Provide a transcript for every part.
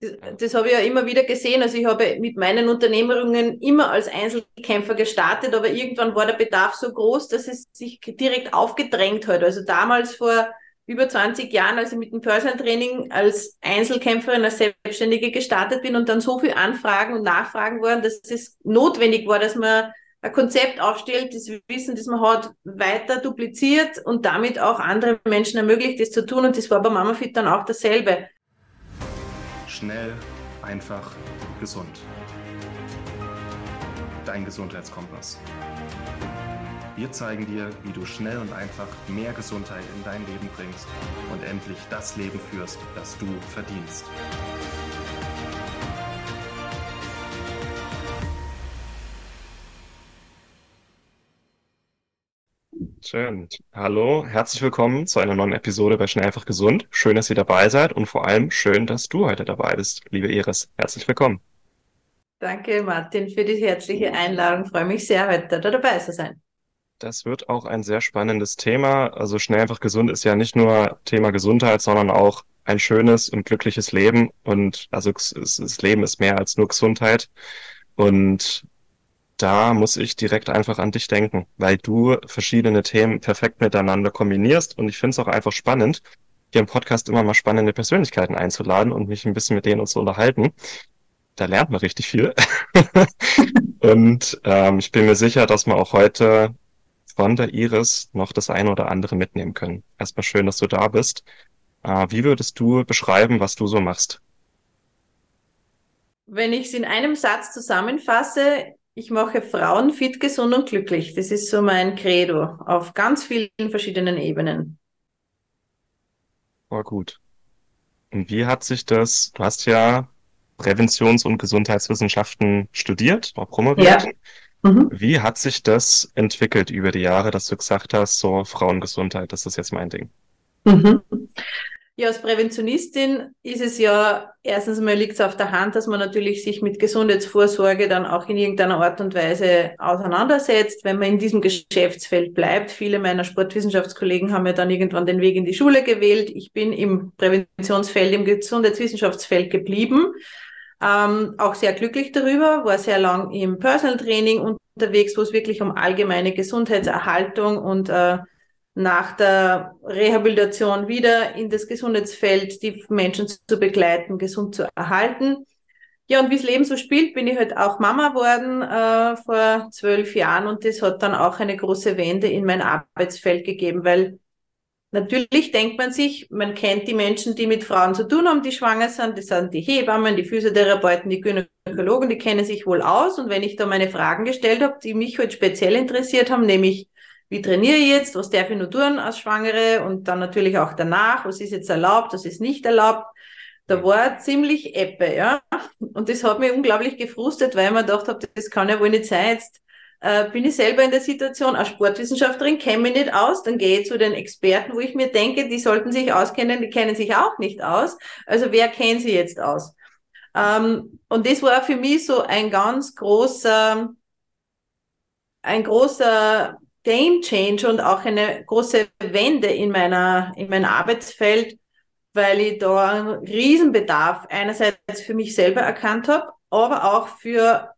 Das, das habe ich ja immer wieder gesehen. Also ich habe mit meinen Unternehmerungen immer als Einzelkämpfer gestartet, aber irgendwann war der Bedarf so groß, dass es sich direkt aufgedrängt hat. Also damals vor über 20 Jahren, als ich mit dem Personal Training als Einzelkämpferin, als Selbstständige gestartet bin und dann so viel Anfragen und Nachfragen waren, dass es notwendig war, dass man ein Konzept aufstellt, das Wissen, das man hat, weiter dupliziert und damit auch andere Menschen ermöglicht, das zu tun. Und das war bei MamaFit dann auch dasselbe. Schnell, einfach, gesund. Dein Gesundheitskompass. Wir zeigen dir, wie du schnell und einfach mehr Gesundheit in dein Leben bringst und endlich das Leben führst, das du verdienst. Schön. Hallo, herzlich willkommen zu einer neuen Episode bei Schnell einfach gesund. Schön, dass ihr dabei seid und vor allem schön, dass du heute dabei bist, liebe Iris. Herzlich willkommen. Danke, Martin, für die herzliche Einladung. Ich freue mich sehr, heute da dabei zu sein. Das wird auch ein sehr spannendes Thema. Also schnell einfach gesund ist ja nicht nur Thema Gesundheit, sondern auch ein schönes und glückliches Leben. Und also das Leben ist mehr als nur Gesundheit. Und da muss ich direkt einfach an dich denken, weil du verschiedene Themen perfekt miteinander kombinierst. Und ich finde es auch einfach spannend, hier im Podcast immer mal spannende Persönlichkeiten einzuladen und mich ein bisschen mit denen zu unterhalten. Da lernt man richtig viel. und ähm, ich bin mir sicher, dass man auch heute von der Iris noch das eine oder andere mitnehmen können. Erstmal schön, dass du da bist. Äh, wie würdest du beschreiben, was du so machst? Wenn ich es in einem Satz zusammenfasse, ich mache Frauen fit, gesund und glücklich. Das ist so mein Credo auf ganz vielen verschiedenen Ebenen. War gut. Und wie hat sich das, du hast ja Präventions- und Gesundheitswissenschaften studiert, auch promoviert. Ja. Mhm. Wie hat sich das entwickelt über die Jahre, dass du gesagt hast, so Frauengesundheit, das ist jetzt mein Ding? Mhm. Ja, als Präventionistin ist es ja, erstens mal liegt es auf der Hand, dass man natürlich sich mit Gesundheitsvorsorge dann auch in irgendeiner Art und Weise auseinandersetzt, wenn man in diesem Geschäftsfeld bleibt. Viele meiner Sportwissenschaftskollegen haben ja dann irgendwann den Weg in die Schule gewählt. Ich bin im Präventionsfeld, im Gesundheitswissenschaftsfeld geblieben ähm, auch sehr glücklich darüber, war sehr lang im Personal Training unterwegs, wo es wirklich um allgemeine Gesundheitserhaltung und äh, nach der Rehabilitation wieder in das Gesundheitsfeld die Menschen zu begleiten, gesund zu erhalten. Ja, und wie das Leben so spielt, bin ich halt auch Mama worden äh, vor zwölf Jahren und das hat dann auch eine große Wende in mein Arbeitsfeld gegeben, weil Natürlich denkt man sich, man kennt die Menschen, die mit Frauen zu tun haben, die schwanger sind. Das sind die Hebammen, die Physiotherapeuten, die Gynäkologen, die kennen sich wohl aus. Und wenn ich da meine Fragen gestellt habe, die mich halt speziell interessiert haben, nämlich wie trainiere ich jetzt, was darf ich nur tun als Schwangere und dann natürlich auch danach, was ist jetzt erlaubt, was ist nicht erlaubt. Da war ziemlich Eppe, ja. Und das hat mich unglaublich gefrustet, weil ich mir gedacht habe, das kann ja wohl nicht sein. Jetzt äh, bin ich selber in der Situation, als Sportwissenschaftlerin kenne mich nicht aus, dann gehe ich zu den Experten, wo ich mir denke, die sollten sich auskennen, die kennen sich auch nicht aus. Also wer kennt sie jetzt aus? Ähm, und das war für mich so ein ganz großer, ein großer Game Change und auch eine große Wende in meiner, in meinem Arbeitsfeld, weil ich da einen Riesenbedarf einerseits für mich selber erkannt habe, aber auch für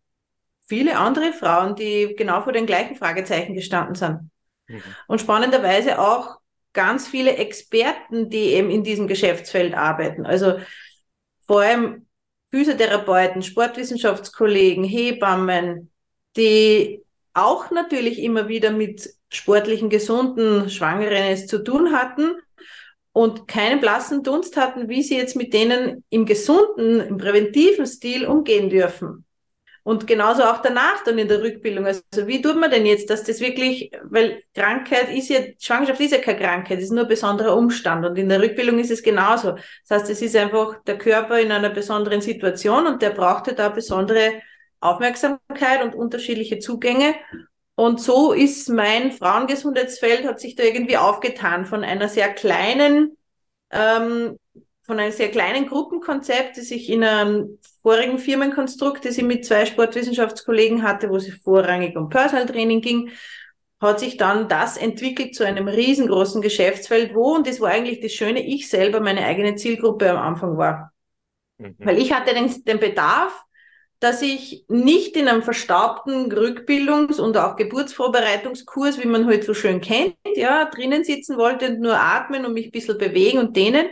viele andere Frauen, die genau vor den gleichen Fragezeichen gestanden sind. Mhm. Und spannenderweise auch ganz viele Experten, die eben in diesem Geschäftsfeld arbeiten. Also vor allem Physiotherapeuten, Sportwissenschaftskollegen, Hebammen, die auch natürlich immer wieder mit sportlichen, gesunden Schwangeren es zu tun hatten und keinen blassen Dunst hatten, wie sie jetzt mit denen im gesunden, im präventiven Stil umgehen dürfen. Und genauso auch danach dann in der Rückbildung. Also wie tut man denn jetzt, dass das wirklich, weil Krankheit ist ja, Schwangerschaft ist ja keine Krankheit, ist nur ein besonderer Umstand. Und in der Rückbildung ist es genauso. Das heißt, es ist einfach der Körper in einer besonderen Situation und der brauchte da besondere Aufmerksamkeit und unterschiedliche Zugänge. Und so ist mein Frauengesundheitsfeld, hat sich da irgendwie aufgetan von einer sehr kleinen ähm, von einem sehr kleinen Gruppenkonzept, das ich in einem vorigen Firmenkonstrukt, das ich mit zwei Sportwissenschaftskollegen hatte, wo es vorrangig um Personal Training ging, hat sich dann das entwickelt zu einem riesengroßen Geschäftsfeld, wo, und das war eigentlich das Schöne, ich selber meine eigene Zielgruppe am Anfang war. Mhm. Weil ich hatte den, den Bedarf, dass ich nicht in einem verstaubten Rückbildungs- und auch Geburtsvorbereitungskurs, wie man heute halt so schön kennt, ja, drinnen sitzen wollte und nur atmen und mich ein bisschen bewegen und dehnen,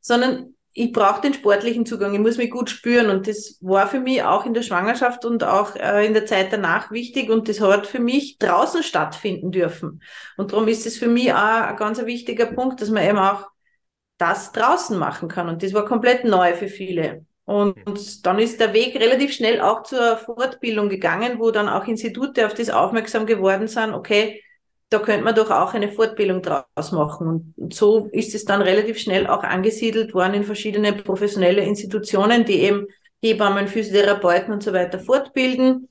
sondern ich brauche den sportlichen Zugang, ich muss mich gut spüren und das war für mich auch in der Schwangerschaft und auch äh, in der Zeit danach wichtig und das hat für mich draußen stattfinden dürfen. Und darum ist es für mich auch ein ganz wichtiger Punkt, dass man eben auch das draußen machen kann und das war komplett neu für viele. Und dann ist der Weg relativ schnell auch zur Fortbildung gegangen, wo dann auch Institute auf das aufmerksam geworden sind, okay, da könnte man doch auch eine Fortbildung draus machen. Und so ist es dann relativ schnell auch angesiedelt worden in verschiedene professionelle Institutionen, die eben Hebammen, Physiotherapeuten und so weiter fortbilden.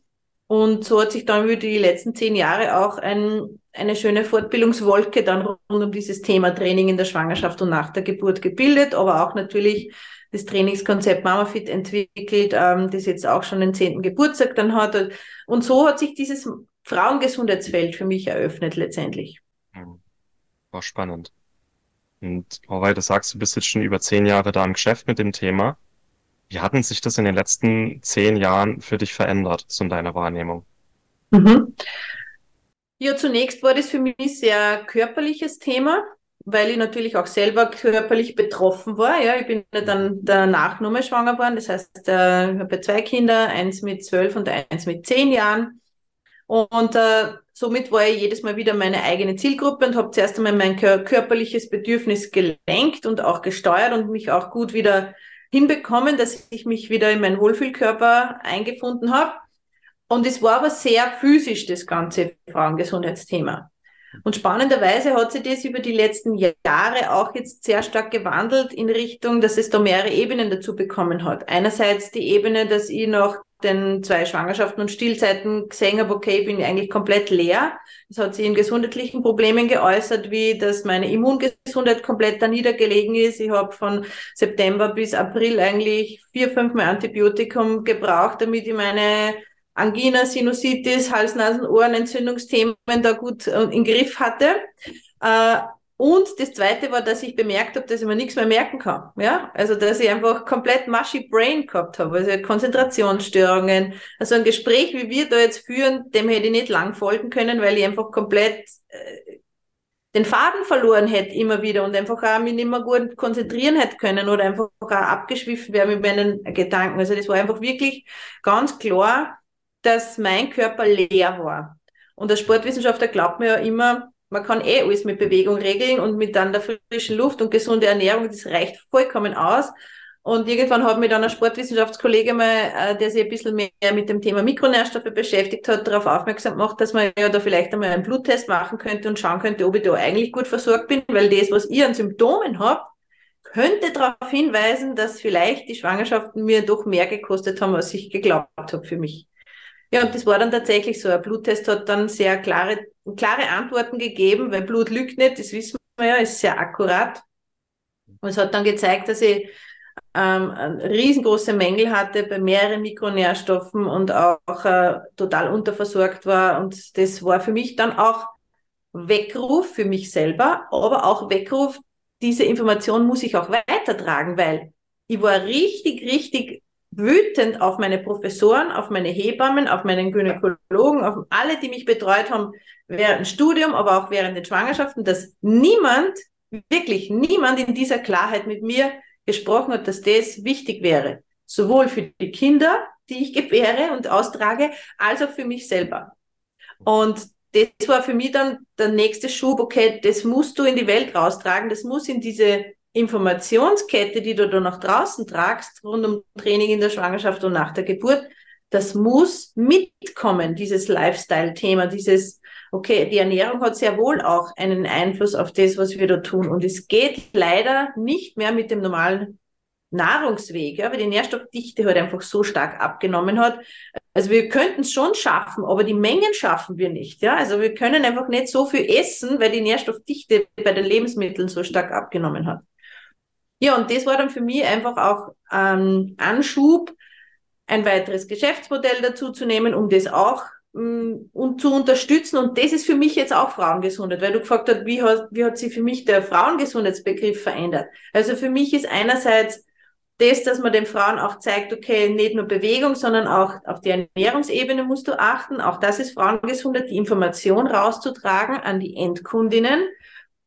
Und so hat sich dann über die letzten zehn Jahre auch ein, eine schöne Fortbildungswolke dann rund um dieses Thema Training in der Schwangerschaft und nach der Geburt gebildet, aber auch natürlich das Trainingskonzept MamaFit entwickelt, ähm, das jetzt auch schon den zehnten Geburtstag dann hat. Und so hat sich dieses Frauengesundheitsfeld für mich eröffnet letztendlich. War spannend. Und weil du sagst, du bist jetzt schon über zehn Jahre da im Geschäft mit dem Thema. Wie hat denn sich das in den letzten zehn Jahren für dich verändert, so in deiner Wahrnehmung? Mhm. Ja, zunächst war das für mich sehr körperliches Thema weil ich natürlich auch selber körperlich betroffen war. Ja, ich bin ja dann danach nochmal schwanger geworden. Das heißt, äh, ich habe zwei Kinder, eins mit zwölf und eins mit zehn Jahren. Und äh, somit war ich jedes Mal wieder meine eigene Zielgruppe und habe zuerst einmal mein körperliches Bedürfnis gelenkt und auch gesteuert und mich auch gut wieder hinbekommen, dass ich mich wieder in meinen Wohlfühlkörper eingefunden habe. Und es war aber sehr physisch, das ganze Frauengesundheitsthema. Und spannenderweise hat sich das über die letzten Jahre auch jetzt sehr stark gewandelt in Richtung, dass es da mehrere Ebenen dazu bekommen hat. Einerseits die Ebene, dass ich nach den zwei Schwangerschaften und Stillzeiten gesehen habe, okay, ich bin eigentlich komplett leer. Das hat sich in gesundheitlichen Problemen geäußert, wie dass meine Immungesundheit komplett da niedergelegen ist. Ich habe von September bis April eigentlich vier, fünf Mal Antibiotikum gebraucht, damit ich meine Angina, Sinusitis, Hals, Nasen, Ohren, Entzündungsthemen da gut äh, im Griff hatte. Äh, und das zweite war, dass ich bemerkt habe, dass ich mir nichts mehr merken kann. Ja, also dass ich einfach komplett mushy brain gehabt habe, also Konzentrationsstörungen. Also ein Gespräch, wie wir da jetzt führen, dem hätte ich nicht lang folgen können, weil ich einfach komplett äh, den Faden verloren hätte immer wieder und einfach auch mich nicht mehr gut konzentrieren hätte können oder einfach auch abgeschwiffen wäre mit meinen Gedanken. Also das war einfach wirklich ganz klar, dass mein Körper leer war. Und der Sportwissenschaftler glaubt mir ja immer, man kann eh alles mit Bewegung regeln und mit dann der frischen Luft und gesunde Ernährung, das reicht vollkommen aus. Und irgendwann hat mich dann ein Sportwissenschaftskollege mal, äh, der sich ein bisschen mehr mit dem Thema Mikronährstoffe beschäftigt hat, darauf aufmerksam gemacht, dass man ja da vielleicht einmal einen Bluttest machen könnte und schauen könnte, ob ich da eigentlich gut versorgt bin, weil das, was ich an Symptomen habe, könnte darauf hinweisen, dass vielleicht die Schwangerschaften mir doch mehr gekostet haben, als ich geglaubt habe für mich. Ja, und das war dann tatsächlich so. Ein Bluttest hat dann sehr klare, klare Antworten gegeben, weil Blut lügt nicht, das wissen wir ja, ist sehr akkurat. Und es hat dann gezeigt, dass ich ähm, riesengroße Mängel hatte bei mehreren Mikronährstoffen und auch, äh, total unterversorgt war. Und das war für mich dann auch Weckruf für mich selber, aber auch Weckruf, diese Information muss ich auch weitertragen, weil ich war richtig, richtig wütend auf meine Professoren, auf meine Hebammen, auf meinen Gynäkologen, auf alle, die mich betreut haben während Studium, aber auch während den Schwangerschaften, dass niemand, wirklich niemand in dieser Klarheit mit mir gesprochen hat, dass das wichtig wäre. Sowohl für die Kinder, die ich gebäre und austrage, als auch für mich selber. Und das war für mich dann der nächste Schub, okay, das musst du in die Welt raustragen, das muss in diese Informationskette, die du da nach draußen tragst, rund um Training in der Schwangerschaft und nach der Geburt, das muss mitkommen, dieses Lifestyle-Thema, dieses, okay, die Ernährung hat sehr wohl auch einen Einfluss auf das, was wir da tun. Und es geht leider nicht mehr mit dem normalen Nahrungsweg, ja, weil die Nährstoffdichte halt einfach so stark abgenommen hat. Also wir könnten es schon schaffen, aber die Mengen schaffen wir nicht. Ja, also wir können einfach nicht so viel essen, weil die Nährstoffdichte bei den Lebensmitteln so stark abgenommen hat. Ja, und das war dann für mich einfach auch ähm, Anschub, ein weiteres Geschäftsmodell dazu zu nehmen, um das auch ähm, und zu unterstützen. Und das ist für mich jetzt auch Frauengesundheit, weil du gefragt hast, wie hat, wie hat sich für mich der Frauengesundheitsbegriff verändert? Also für mich ist einerseits das, dass man den Frauen auch zeigt, okay, nicht nur Bewegung, sondern auch auf die Ernährungsebene musst du achten. Auch das ist Frauengesundheit, die Information rauszutragen an die Endkundinnen,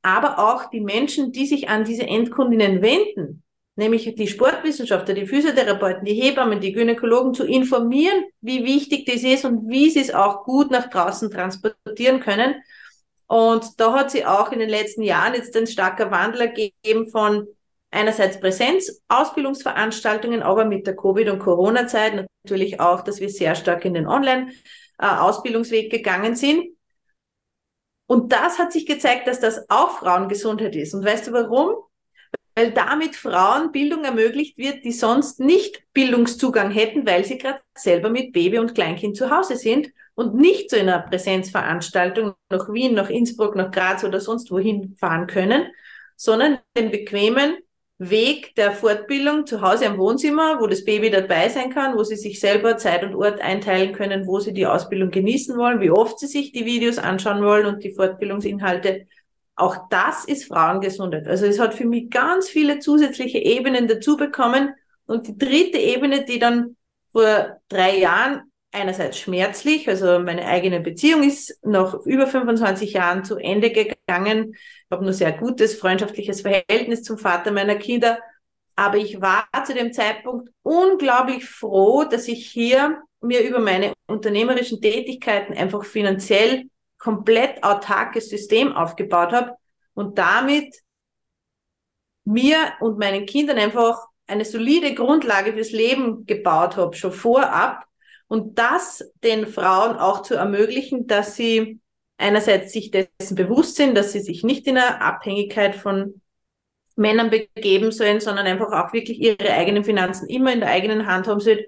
aber auch die Menschen, die sich an diese Endkundinnen wenden, nämlich die Sportwissenschaftler, die Physiotherapeuten, die Hebammen, die Gynäkologen zu informieren, wie wichtig das ist und wie sie es auch gut nach draußen transportieren können. Und da hat sie auch in den letzten Jahren jetzt ein starker Wandel gegeben von einerseits Präsenz-Ausbildungsveranstaltungen, aber mit der Covid- und Corona-Zeit natürlich auch, dass wir sehr stark in den Online-Ausbildungsweg gegangen sind. Und das hat sich gezeigt, dass das auch Frauengesundheit ist. Und weißt du warum? Weil damit Frauen Bildung ermöglicht wird, die sonst nicht Bildungszugang hätten, weil sie gerade selber mit Baby und Kleinkind zu Hause sind und nicht zu einer Präsenzveranstaltung nach Wien, nach Innsbruck, nach Graz oder sonst wohin fahren können, sondern den bequemen Weg der Fortbildung zu Hause im Wohnzimmer, wo das Baby dabei sein kann, wo sie sich selber Zeit und Ort einteilen können, wo sie die Ausbildung genießen wollen, wie oft sie sich die Videos anschauen wollen und die Fortbildungsinhalte. Auch das ist Frauengesundheit. Also es hat für mich ganz viele zusätzliche Ebenen dazu bekommen. Und die dritte Ebene, die dann vor drei Jahren einerseits schmerzlich, also meine eigene Beziehung ist nach über 25 Jahren zu Ende gegangen. Ich habe nur sehr gutes freundschaftliches Verhältnis zum Vater meiner Kinder. Aber ich war zu dem Zeitpunkt unglaublich froh, dass ich hier mir über meine unternehmerischen Tätigkeiten einfach finanziell komplett autarkes System aufgebaut habe und damit mir und meinen Kindern einfach eine solide Grundlage fürs Leben gebaut habe, schon vorab, und das den Frauen auch zu ermöglichen, dass sie einerseits sich dessen bewusst sind, dass sie sich nicht in einer Abhängigkeit von Männern begeben sollen, sondern einfach auch wirklich ihre eigenen Finanzen immer in der eigenen Hand haben sollen.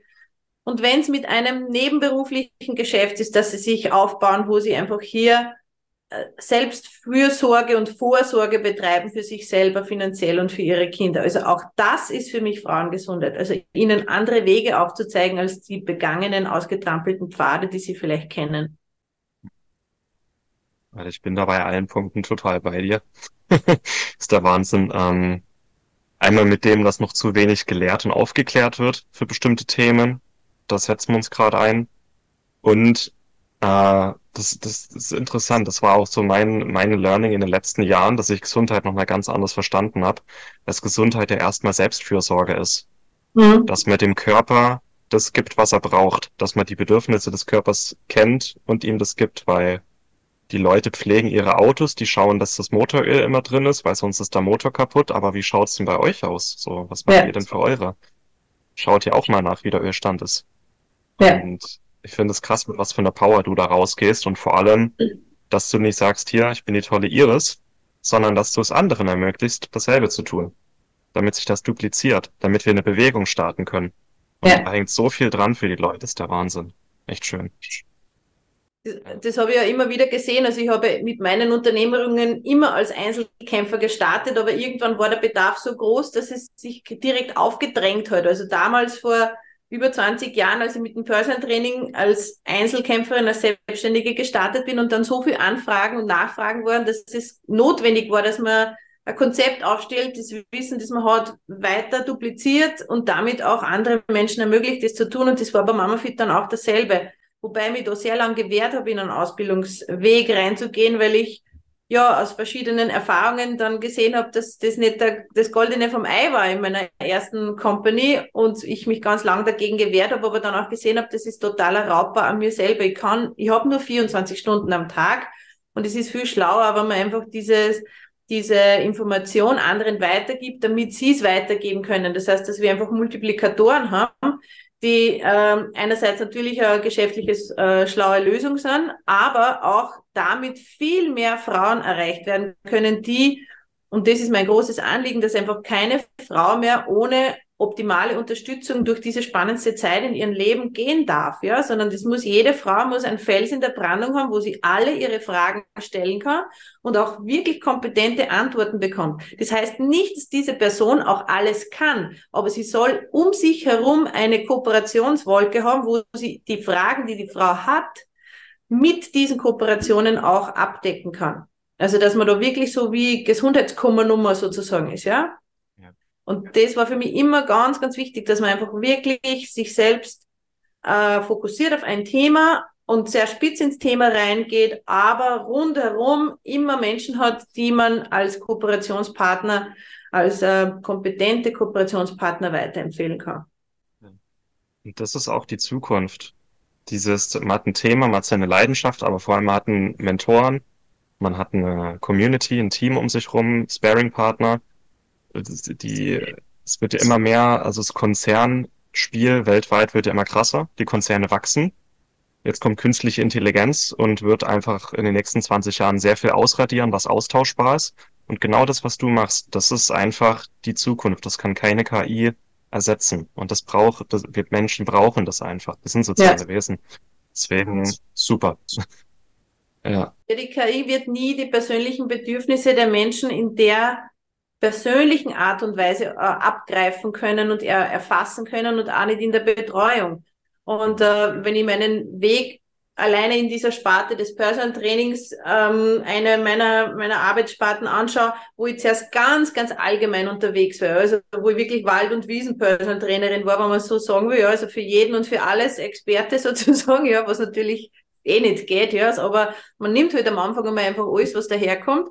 Und wenn es mit einem nebenberuflichen Geschäft ist, dass sie sich aufbauen, wo sie einfach hier selbst und Vorsorge betreiben für sich selber finanziell und für ihre Kinder. Also auch das ist für mich Frauengesundheit. Also ihnen andere Wege aufzuzeigen als die begangenen, ausgetrampelten Pfade, die sie vielleicht kennen. Ich bin da bei allen Punkten total bei dir. ist der Wahnsinn. Ähm, einmal mit dem, dass noch zu wenig gelehrt und aufgeklärt wird für bestimmte Themen. Das setzen wir uns gerade ein. Und äh, das, das, ist interessant. Das war auch so mein, meine Learning in den letzten Jahren, dass ich Gesundheit nochmal ganz anders verstanden habe, dass Gesundheit ja erstmal Selbstfürsorge ist. Mhm. Dass man dem Körper das gibt, was er braucht. Dass man die Bedürfnisse des Körpers kennt und ihm das gibt, weil die Leute pflegen ihre Autos, die schauen, dass das Motoröl immer drin ist, weil sonst ist der Motor kaputt. Aber wie schaut's denn bei euch aus? So, was macht ja. ihr denn für eure? Schaut ihr auch mal nach, wie der Ölstand ist. Ja. Und ich finde es krass, mit was für einer Power du da rausgehst und vor allem, dass du nicht sagst, hier, ich bin die tolle Iris, sondern dass du es anderen ermöglicht, dasselbe zu tun. Damit sich das dupliziert, damit wir eine Bewegung starten können. Und ja. da hängt so viel dran für die Leute, das ist der Wahnsinn. Echt schön. Das habe ich ja immer wieder gesehen. Also ich habe mit meinen Unternehmerungen immer als Einzelkämpfer gestartet, aber irgendwann war der Bedarf so groß, dass es sich direkt aufgedrängt hat. Also damals vor über 20 Jahren, als ich mit dem Personal Training als Einzelkämpferin, als Selbstständige gestartet bin und dann so viel Anfragen und Nachfragen waren, dass es notwendig war, dass man ein Konzept aufstellt, das Wissen, das man hat, weiter dupliziert und damit auch andere Menschen ermöglicht, das zu tun. Und das war bei MamaFit dann auch dasselbe. Wobei ich mich da sehr lange gewehrt habe, in einen Ausbildungsweg reinzugehen, weil ich ja aus verschiedenen Erfahrungen dann gesehen habe, dass das nicht der, das Goldene vom Ei war in meiner ersten Company und ich mich ganz lang dagegen gewehrt habe, aber dann auch gesehen habe, das ist totaler Raubbau an mir selber. Ich kann, ich habe nur 24 Stunden am Tag und es ist viel schlauer, wenn man einfach dieses diese Information anderen weitergibt, damit sie es weitergeben können. Das heißt, dass wir einfach Multiplikatoren haben, die äh, einerseits natürlich eine geschäftliches äh, schlaue Lösung sind, aber auch damit viel mehr Frauen erreicht werden können, die, und das ist mein großes Anliegen, dass einfach keine Frau mehr ohne optimale Unterstützung durch diese spannendste Zeit in ihrem Leben gehen darf, ja, sondern das muss jede Frau muss ein Fels in der Brandung haben, wo sie alle ihre Fragen stellen kann und auch wirklich kompetente Antworten bekommt. Das heißt nicht, dass diese Person auch alles kann, aber sie soll um sich herum eine Kooperationswolke haben, wo sie die Fragen, die die Frau hat, mit diesen Kooperationen auch abdecken kann. Also, dass man da wirklich so wie Gesundheitskummernummer sozusagen ist, ja? Und das war für mich immer ganz, ganz wichtig, dass man einfach wirklich sich selbst äh, fokussiert auf ein Thema und sehr spitz ins Thema reingeht, aber rundherum immer Menschen hat, die man als Kooperationspartner, als äh, kompetente Kooperationspartner weiterempfehlen kann. Und das ist auch die Zukunft. Dieses, man hat ein Thema, man hat seine Leidenschaft, aber vor allem man hat einen Mentoren, man hat eine Community, ein Team um sich rum, Sparing-Partner. Die, es wird ja immer mehr, also das Konzernspiel weltweit wird ja immer krasser. Die Konzerne wachsen. Jetzt kommt künstliche Intelligenz und wird einfach in den nächsten 20 Jahren sehr viel ausradieren, was austauschbar ist. Und genau das, was du machst, das ist einfach die Zukunft. Das kann keine KI ersetzen. Und das braucht, das, wir Menschen brauchen das einfach. Wir sind soziale ja. Wesen. Deswegen super. ja. ja. Die KI wird nie die persönlichen Bedürfnisse der Menschen in der persönlichen Art und Weise äh, abgreifen können und er, erfassen können und auch nicht in der Betreuung. Und äh, wenn ich meinen Weg alleine in dieser Sparte des Personal Trainings ähm, eine meiner, meiner Arbeitssparten anschaue, wo ich zuerst ganz, ganz allgemein unterwegs war. Also wo ich wirklich Wald- und Wiesen-Personal Trainerin war, wenn man so sagen will, ja, also für jeden und für alles Experte sozusagen, ja, was natürlich eh nicht geht, ja, aber man nimmt halt am Anfang einmal einfach alles, was daherkommt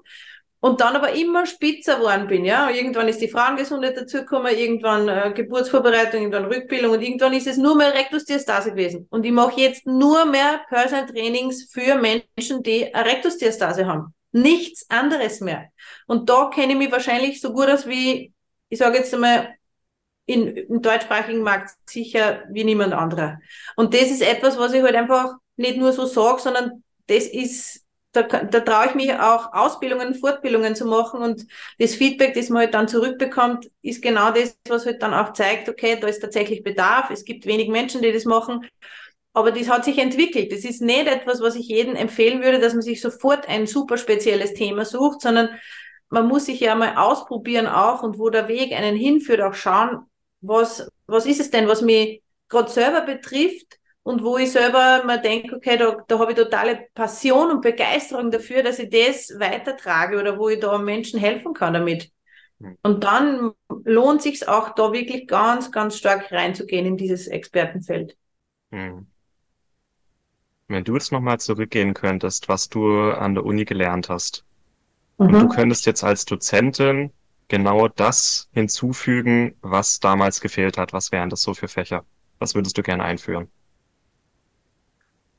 und dann aber immer spitzer geworden bin, ja. Irgendwann ist die Frauengesundheit dazugekommen, irgendwann äh, Geburtsvorbereitung, irgendwann Rückbildung und irgendwann ist es nur mehr Rektusdiastase gewesen. Und ich mache jetzt nur mehr Personal Trainings für Menschen, die eine Rektusdiastase haben. Nichts anderes mehr. Und da kenne ich mich wahrscheinlich so gut aus wie, ich sage jetzt einmal, in, im deutschsprachigen Markt sicher wie niemand anderer. Und das ist etwas, was ich halt einfach nicht nur so sage, sondern das ist da, da traue ich mich auch Ausbildungen, Fortbildungen zu machen und das Feedback, das man halt dann zurückbekommt, ist genau das, was halt dann auch zeigt, okay, da ist tatsächlich Bedarf, es gibt wenig Menschen, die das machen, aber das hat sich entwickelt. Das ist nicht etwas, was ich jedem empfehlen würde, dass man sich sofort ein super spezielles Thema sucht, sondern man muss sich ja mal ausprobieren auch und wo der Weg einen hinführt, auch schauen, was, was ist es denn, was mich gerade selber betrifft, und wo ich selber mir denke, okay, da, da habe ich totale Passion und Begeisterung dafür, dass ich das weitertrage oder wo ich da Menschen helfen kann damit. Hm. Und dann lohnt sich auch da wirklich ganz, ganz stark reinzugehen in dieses Expertenfeld. Hm. Wenn du jetzt nochmal zurückgehen könntest, was du an der Uni gelernt hast, mhm. und du könntest jetzt als Dozentin genau das hinzufügen, was damals gefehlt hat, was wären das so für Fächer? Was würdest du gerne einführen?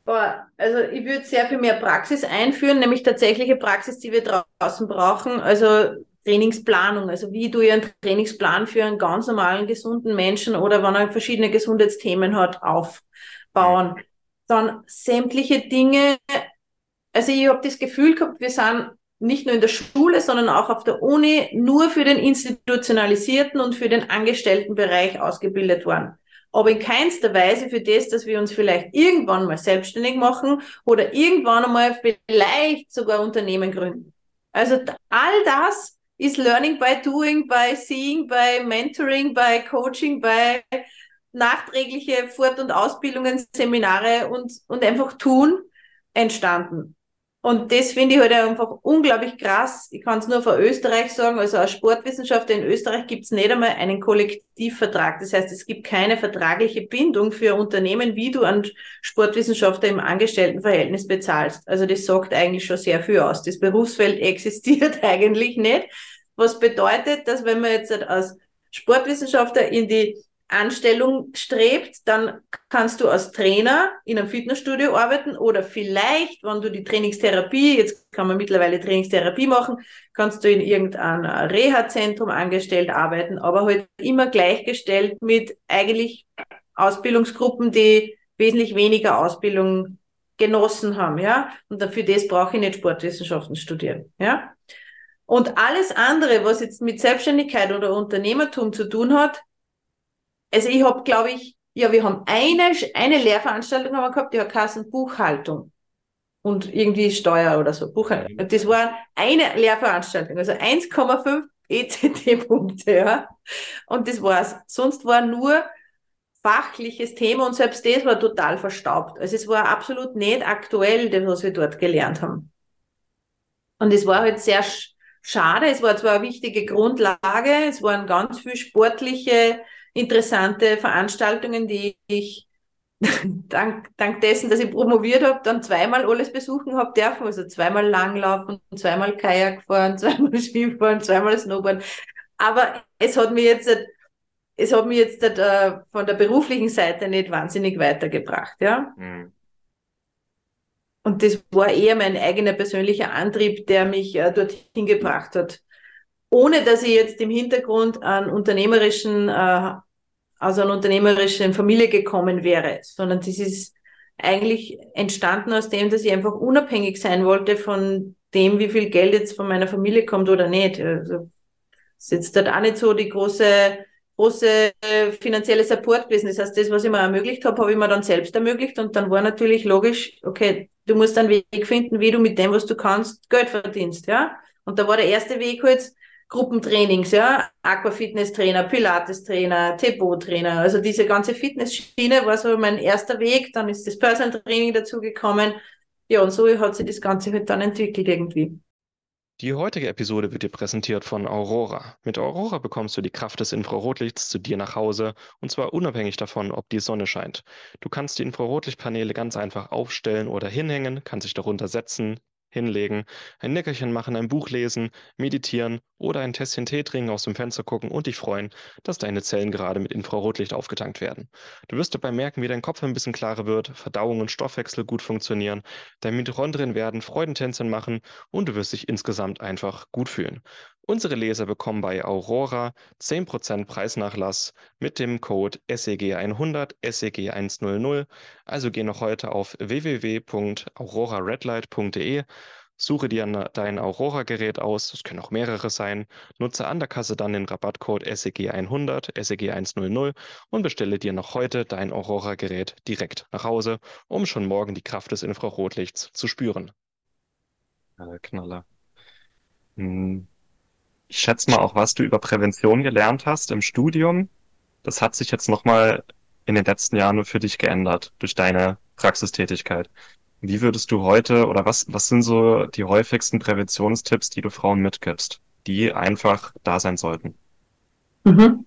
Boah, also ich würde sehr viel mehr Praxis einführen, nämlich tatsächliche Praxis, die wir draußen brauchen. Also Trainingsplanung, also wie du einen Trainingsplan für einen ganz normalen, gesunden Menschen oder wenn er verschiedene Gesundheitsthemen hat, aufbauen. Dann sämtliche Dinge, also ich habe das Gefühl gehabt, wir sind nicht nur in der Schule, sondern auch auf der Uni nur für den institutionalisierten und für den Angestelltenbereich ausgebildet worden aber in keinster Weise für das, dass wir uns vielleicht irgendwann mal selbstständig machen oder irgendwann einmal vielleicht sogar Unternehmen gründen. Also all das ist Learning by Doing, by Seeing, by Mentoring, by Coaching, by nachträgliche Fort- und Ausbildungen, Seminare und, und einfach tun entstanden. Und das finde ich halt einfach unglaublich krass. Ich kann es nur von Österreich sagen. Also als Sportwissenschaftler in Österreich gibt es nicht einmal einen Kollektivvertrag. Das heißt, es gibt keine vertragliche Bindung für Unternehmen, wie du an Sportwissenschaftler im Angestelltenverhältnis bezahlst. Also das sagt eigentlich schon sehr viel aus. Das Berufsfeld existiert eigentlich nicht. Was bedeutet, dass wenn man jetzt als Sportwissenschaftler in die Anstellung strebt, dann kannst du als Trainer in einem Fitnessstudio arbeiten oder vielleicht, wenn du die Trainingstherapie, jetzt kann man mittlerweile Trainingstherapie machen, kannst du in irgendeinem Reha-Zentrum angestellt arbeiten, aber halt immer gleichgestellt mit eigentlich Ausbildungsgruppen, die wesentlich weniger Ausbildung genossen haben, ja. Und dafür das brauche ich nicht Sportwissenschaften studieren, ja. Und alles andere, was jetzt mit Selbstständigkeit oder Unternehmertum zu tun hat, also ich habe, glaube ich, ja, wir haben eine, eine Lehrveranstaltung haben wir gehabt, die hat Kassen Buchhaltung und irgendwie Steuer oder so. Buchhaltung. Mhm. Das war eine Lehrveranstaltung, also 1,5 ECT-Punkte, ja. Und das war's. Sonst war nur fachliches Thema und selbst das war total verstaubt. Also es war absolut nicht aktuell, das, was wir dort gelernt haben. Und es war halt sehr schade. Es war zwar eine wichtige Grundlage, es waren ganz viele sportliche, interessante Veranstaltungen, die ich dank, dank dessen, dass ich promoviert habe, dann zweimal alles besuchen habe dürfen. Also zweimal Langlaufen, zweimal Kajak fahren, zweimal Skifahren, zweimal Snowboard. Aber es hat mir jetzt, es hat mir jetzt äh, von der beruflichen Seite nicht wahnsinnig weitergebracht, ja. Mhm. Und das war eher mein eigener persönlicher Antrieb, der mich äh, dorthin gebracht hat. Ohne dass ich jetzt im Hintergrund an unternehmerischen äh, aus einer unternehmerischen Familie gekommen wäre, sondern das ist eigentlich entstanden aus dem, dass ich einfach unabhängig sein wollte von dem, wie viel Geld jetzt von meiner Familie kommt oder nicht. Also ist jetzt dort auch nicht so die große große finanzielle Support gewesen. Das heißt, das, was ich mir ermöglicht habe, habe ich mir dann selbst ermöglicht und dann war natürlich logisch, okay, du musst einen Weg finden, wie du mit dem, was du kannst, Geld verdienst, ja. Und da war der erste Weg halt, Gruppentrainings, ja, Aquafitness-Trainer, Pilates-Trainer, Tepo-Trainer, also diese ganze Fitnessschiene war so mein erster Weg, dann ist das Personal Training dazugekommen, ja, und so hat sich das Ganze halt dann entwickelt irgendwie. Die heutige Episode wird dir präsentiert von Aurora. Mit Aurora bekommst du die Kraft des Infrarotlichts zu dir nach Hause und zwar unabhängig davon, ob die Sonne scheint. Du kannst die Infrarotlichtpaneele ganz einfach aufstellen oder hinhängen, kannst dich darunter setzen, hinlegen, ein Nickerchen machen, ein Buch lesen, meditieren oder ein Tässchen Tee trinken, aus dem Fenster gucken und dich freuen, dass deine Zellen gerade mit Infrarotlicht aufgetankt werden. Du wirst dabei merken, wie dein Kopf ein bisschen klarer wird, Verdauung und Stoffwechsel gut funktionieren, deine Mitochondrien werden Freudentänzchen machen und du wirst dich insgesamt einfach gut fühlen. Unsere Leser bekommen bei Aurora 10% Preisnachlass mit dem Code SEG100 SEG100. Also geh noch heute auf www.auroraredlight.de, suche dir dein Aurora-Gerät aus, es können auch mehrere sein, nutze an der Kasse dann den Rabattcode SEG100 SEG100 und bestelle dir noch heute dein Aurora-Gerät direkt nach Hause, um schon morgen die Kraft des Infrarotlichts zu spüren. Knaller. Hm. Ich schätze mal auch, was du über Prävention gelernt hast im Studium. Das hat sich jetzt nochmal in den letzten Jahren für dich geändert durch deine Praxistätigkeit. Wie würdest du heute oder was, was sind so die häufigsten Präventionstipps, die du Frauen mitgibst, die einfach da sein sollten? Mhm.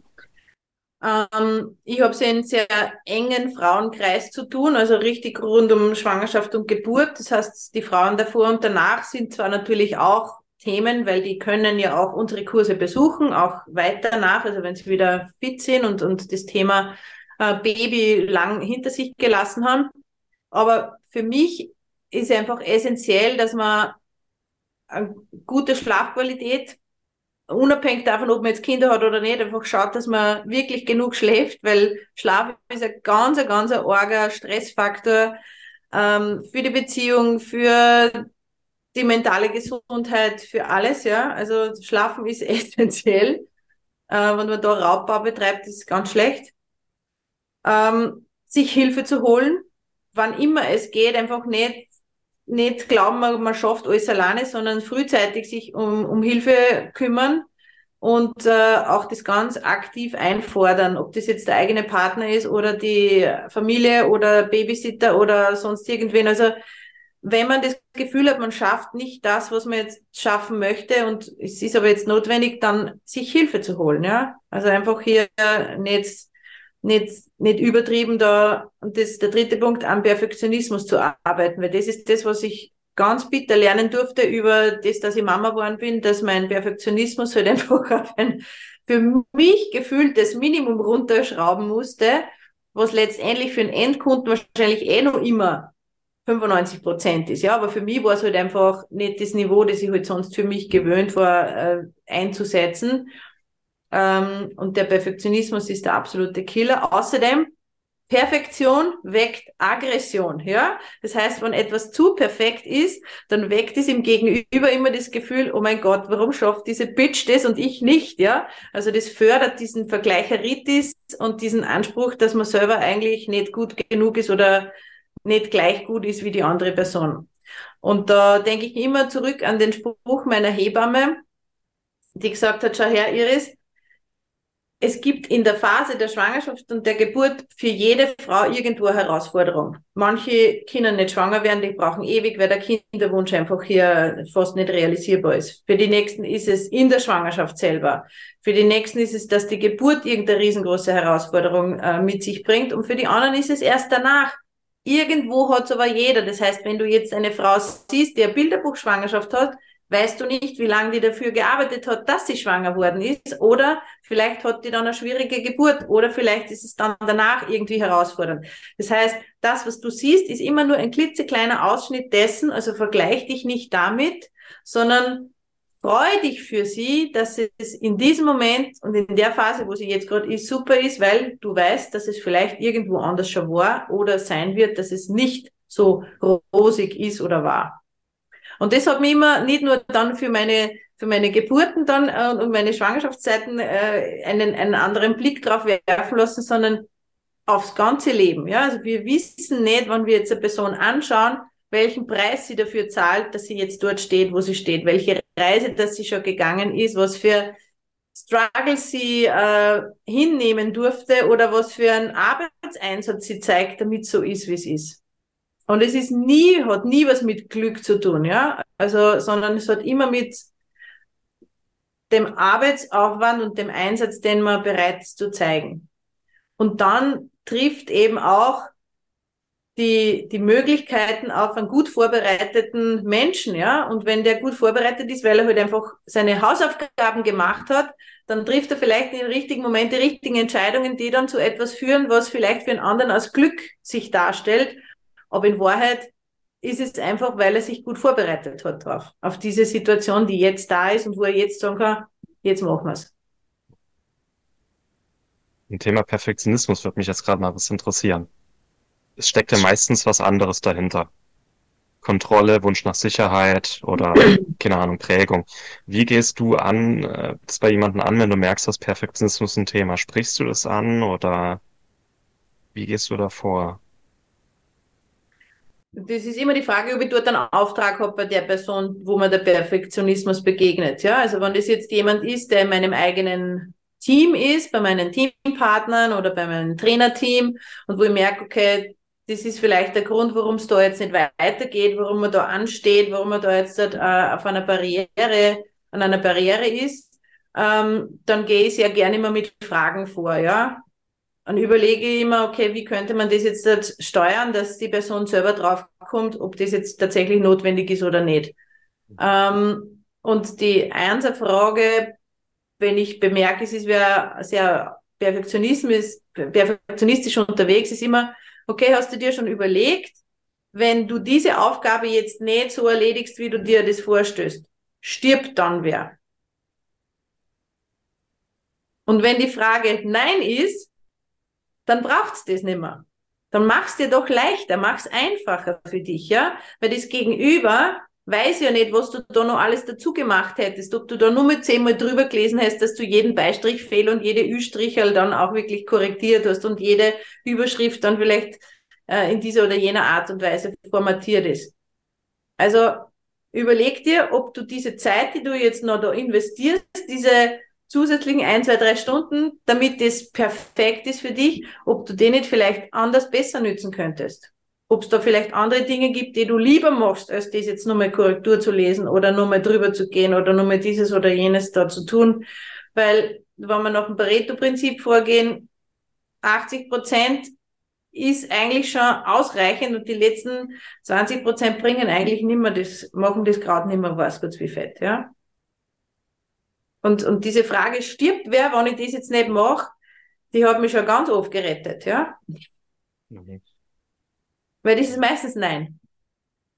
Ähm, ich habe es in sehr engen Frauenkreis zu tun, also richtig rund um Schwangerschaft und Geburt. Das heißt, die Frauen davor und danach sind zwar natürlich auch Themen, weil die können ja auch unsere Kurse besuchen, auch weiter nach, also wenn sie wieder fit sind und, und das Thema äh, Baby lang hinter sich gelassen haben. Aber für mich ist einfach essentiell, dass man eine gute Schlafqualität, unabhängig davon, ob man jetzt Kinder hat oder nicht, einfach schaut, dass man wirklich genug schläft, weil Schlaf ist ein ganz, ganz arger Stressfaktor ähm, für die Beziehung, für die mentale Gesundheit für alles, ja. Also Schlafen ist essentiell. Äh, wenn man da Raubbau betreibt, ist ganz schlecht. Ähm, sich Hilfe zu holen, wann immer es geht, einfach nicht, nicht glauben, man, man schafft alles alleine, sondern frühzeitig sich um, um Hilfe kümmern und äh, auch das ganz aktiv einfordern, ob das jetzt der eigene Partner ist oder die Familie oder Babysitter oder sonst irgendwen. Also wenn man das Gefühl hat, man schafft nicht das, was man jetzt schaffen möchte und es ist aber jetzt notwendig, dann sich Hilfe zu holen, ja. Also einfach hier nicht, nicht, nicht übertrieben da, und das ist der dritte Punkt, am Perfektionismus zu arbeiten, weil das ist das, was ich ganz bitter lernen durfte über das, dass ich Mama geworden bin, dass mein Perfektionismus halt einfach auf ein für mich gefühltes Minimum runterschrauben musste, was letztendlich für einen Endkunden wahrscheinlich eh noch immer 95 Prozent ist. Ja, aber für mich war es halt einfach nicht das Niveau, das ich halt sonst für mich gewöhnt war, äh, einzusetzen. Ähm, und der Perfektionismus ist der absolute Killer. Außerdem, Perfektion weckt Aggression, ja. Das heißt, wenn etwas zu perfekt ist, dann weckt es im Gegenüber immer das Gefühl, oh mein Gott, warum schafft diese Bitch das und ich nicht, ja. Also das fördert diesen Vergleicheritis und diesen Anspruch, dass man selber eigentlich nicht gut genug ist oder nicht gleich gut ist wie die andere Person. Und da denke ich immer zurück an den Spruch meiner Hebamme, die gesagt hat, schau her, Iris, es gibt in der Phase der Schwangerschaft und der Geburt für jede Frau irgendwo Herausforderung. Manche können nicht schwanger werden, die brauchen ewig, weil der Kinderwunsch einfach hier fast nicht realisierbar ist. Für die nächsten ist es in der Schwangerschaft selber. Für die nächsten ist es, dass die Geburt irgendeine riesengroße Herausforderung äh, mit sich bringt. Und für die anderen ist es erst danach. Irgendwo hat es aber jeder. Das heißt, wenn du jetzt eine Frau siehst, die eine Bilderbuchschwangerschaft hat, weißt du nicht, wie lange die dafür gearbeitet hat, dass sie schwanger worden ist. Oder vielleicht hat die dann eine schwierige Geburt. Oder vielleicht ist es dann danach irgendwie herausfordernd. Das heißt, das, was du siehst, ist immer nur ein klitzekleiner Ausschnitt dessen. Also vergleich dich nicht damit, sondern freu dich für sie, dass es in diesem Moment und in der Phase, wo sie jetzt gerade ist, super ist, weil du weißt, dass es vielleicht irgendwo anders schon war oder sein wird, dass es nicht so rosig ist oder war. Und das hat mich immer nicht nur dann für meine für meine Geburten dann äh, und meine Schwangerschaftszeiten äh, einen, einen anderen Blick drauf werfen lassen, sondern aufs ganze Leben. Ja, also wir wissen nicht, wann wir jetzt eine Person anschauen, welchen Preis sie dafür zahlt, dass sie jetzt dort steht, wo sie steht, welche Reise, dass sie schon gegangen ist, was für Struggles sie äh, hinnehmen durfte oder was für einen Arbeitseinsatz sie zeigt, damit so ist, wie es ist. Und es ist nie, hat nie was mit Glück zu tun, ja. Also, sondern es hat immer mit dem Arbeitsaufwand und dem Einsatz, den man bereit ist zu zeigen. Und dann trifft eben auch die, die Möglichkeiten auf einen gut vorbereiteten Menschen, ja. Und wenn der gut vorbereitet ist, weil er halt einfach seine Hausaufgaben gemacht hat, dann trifft er vielleicht in den richtigen Moment die richtigen Entscheidungen, die dann zu etwas führen, was vielleicht für einen anderen als Glück sich darstellt aber in Wahrheit ist es einfach, weil er sich gut vorbereitet hat drauf, auf diese Situation, die jetzt da ist und wo er jetzt sagen kann, jetzt machen wir es. Im Thema Perfektionismus würde mich jetzt gerade mal was interessieren. Es steckt ja meistens was anderes dahinter. Kontrolle, Wunsch nach Sicherheit oder, keine Ahnung, Prägung. Wie gehst du an, äh, das bei jemandem an, wenn du merkst, dass Perfektionismus ein Thema? Sprichst du das an oder wie gehst du da vor? Das ist immer die Frage, ob ich dort einen Auftrag habe bei der Person, wo mir der Perfektionismus begegnet. Ja, also wenn das jetzt jemand ist, der in meinem eigenen Team ist, bei meinen Teampartnern oder bei meinem Trainerteam und wo ich merke, okay, das ist vielleicht der Grund, warum es da jetzt nicht weitergeht, warum man da ansteht, warum man da jetzt äh, auf einer Barriere, an einer Barriere ist, ähm, dann gehe ich sehr gerne immer mit Fragen vor, ja. Und überlege immer, okay, wie könnte man das jetzt steuern, dass die Person selber draufkommt, ob das jetzt tatsächlich notwendig ist oder nicht. Ähm, und die einzige Frage, wenn ich bemerke, es ist wer sehr perfektionistisch, perfektionistisch unterwegs, ist immer, okay, hast du dir schon überlegt, wenn du diese Aufgabe jetzt nicht so erledigst, wie du dir das vorstößt, stirbt dann wer? Und wenn die Frage Nein ist, dann braucht's das nicht mehr. Dann mach's dir doch leichter, mach's einfacher für dich, ja? Weil das Gegenüber weiß ja nicht, was du da noch alles dazu gemacht hättest, ob du da nur mit zehnmal drüber gelesen hast, dass du jeden Beistrich fehl und jede Ü-Strichel dann auch wirklich korrigiert hast und jede Überschrift dann vielleicht äh, in dieser oder jener Art und Weise formatiert ist. Also überleg dir, ob du diese Zeit, die du jetzt noch da investierst, diese zusätzlichen ein, zwei, drei Stunden, damit das perfekt ist für dich, ob du den nicht vielleicht anders besser nützen könntest. Ob es da vielleicht andere Dinge gibt, die du lieber machst, als das jetzt nur mal Korrektur zu lesen oder nur mal drüber zu gehen oder nur mal dieses oder jenes da zu tun. Weil, wenn wir nach dem Pareto-Prinzip vorgehen, 80 Prozent ist eigentlich schon ausreichend und die letzten 20 Prozent bringen eigentlich nicht mehr das, machen das gerade nicht mehr was kurz wie fett, ja. Und, und diese Frage, stirbt wer, wenn ich das jetzt nicht mache, die hat mich schon ganz oft gerettet, ja. Mhm. Weil das ist meistens Nein.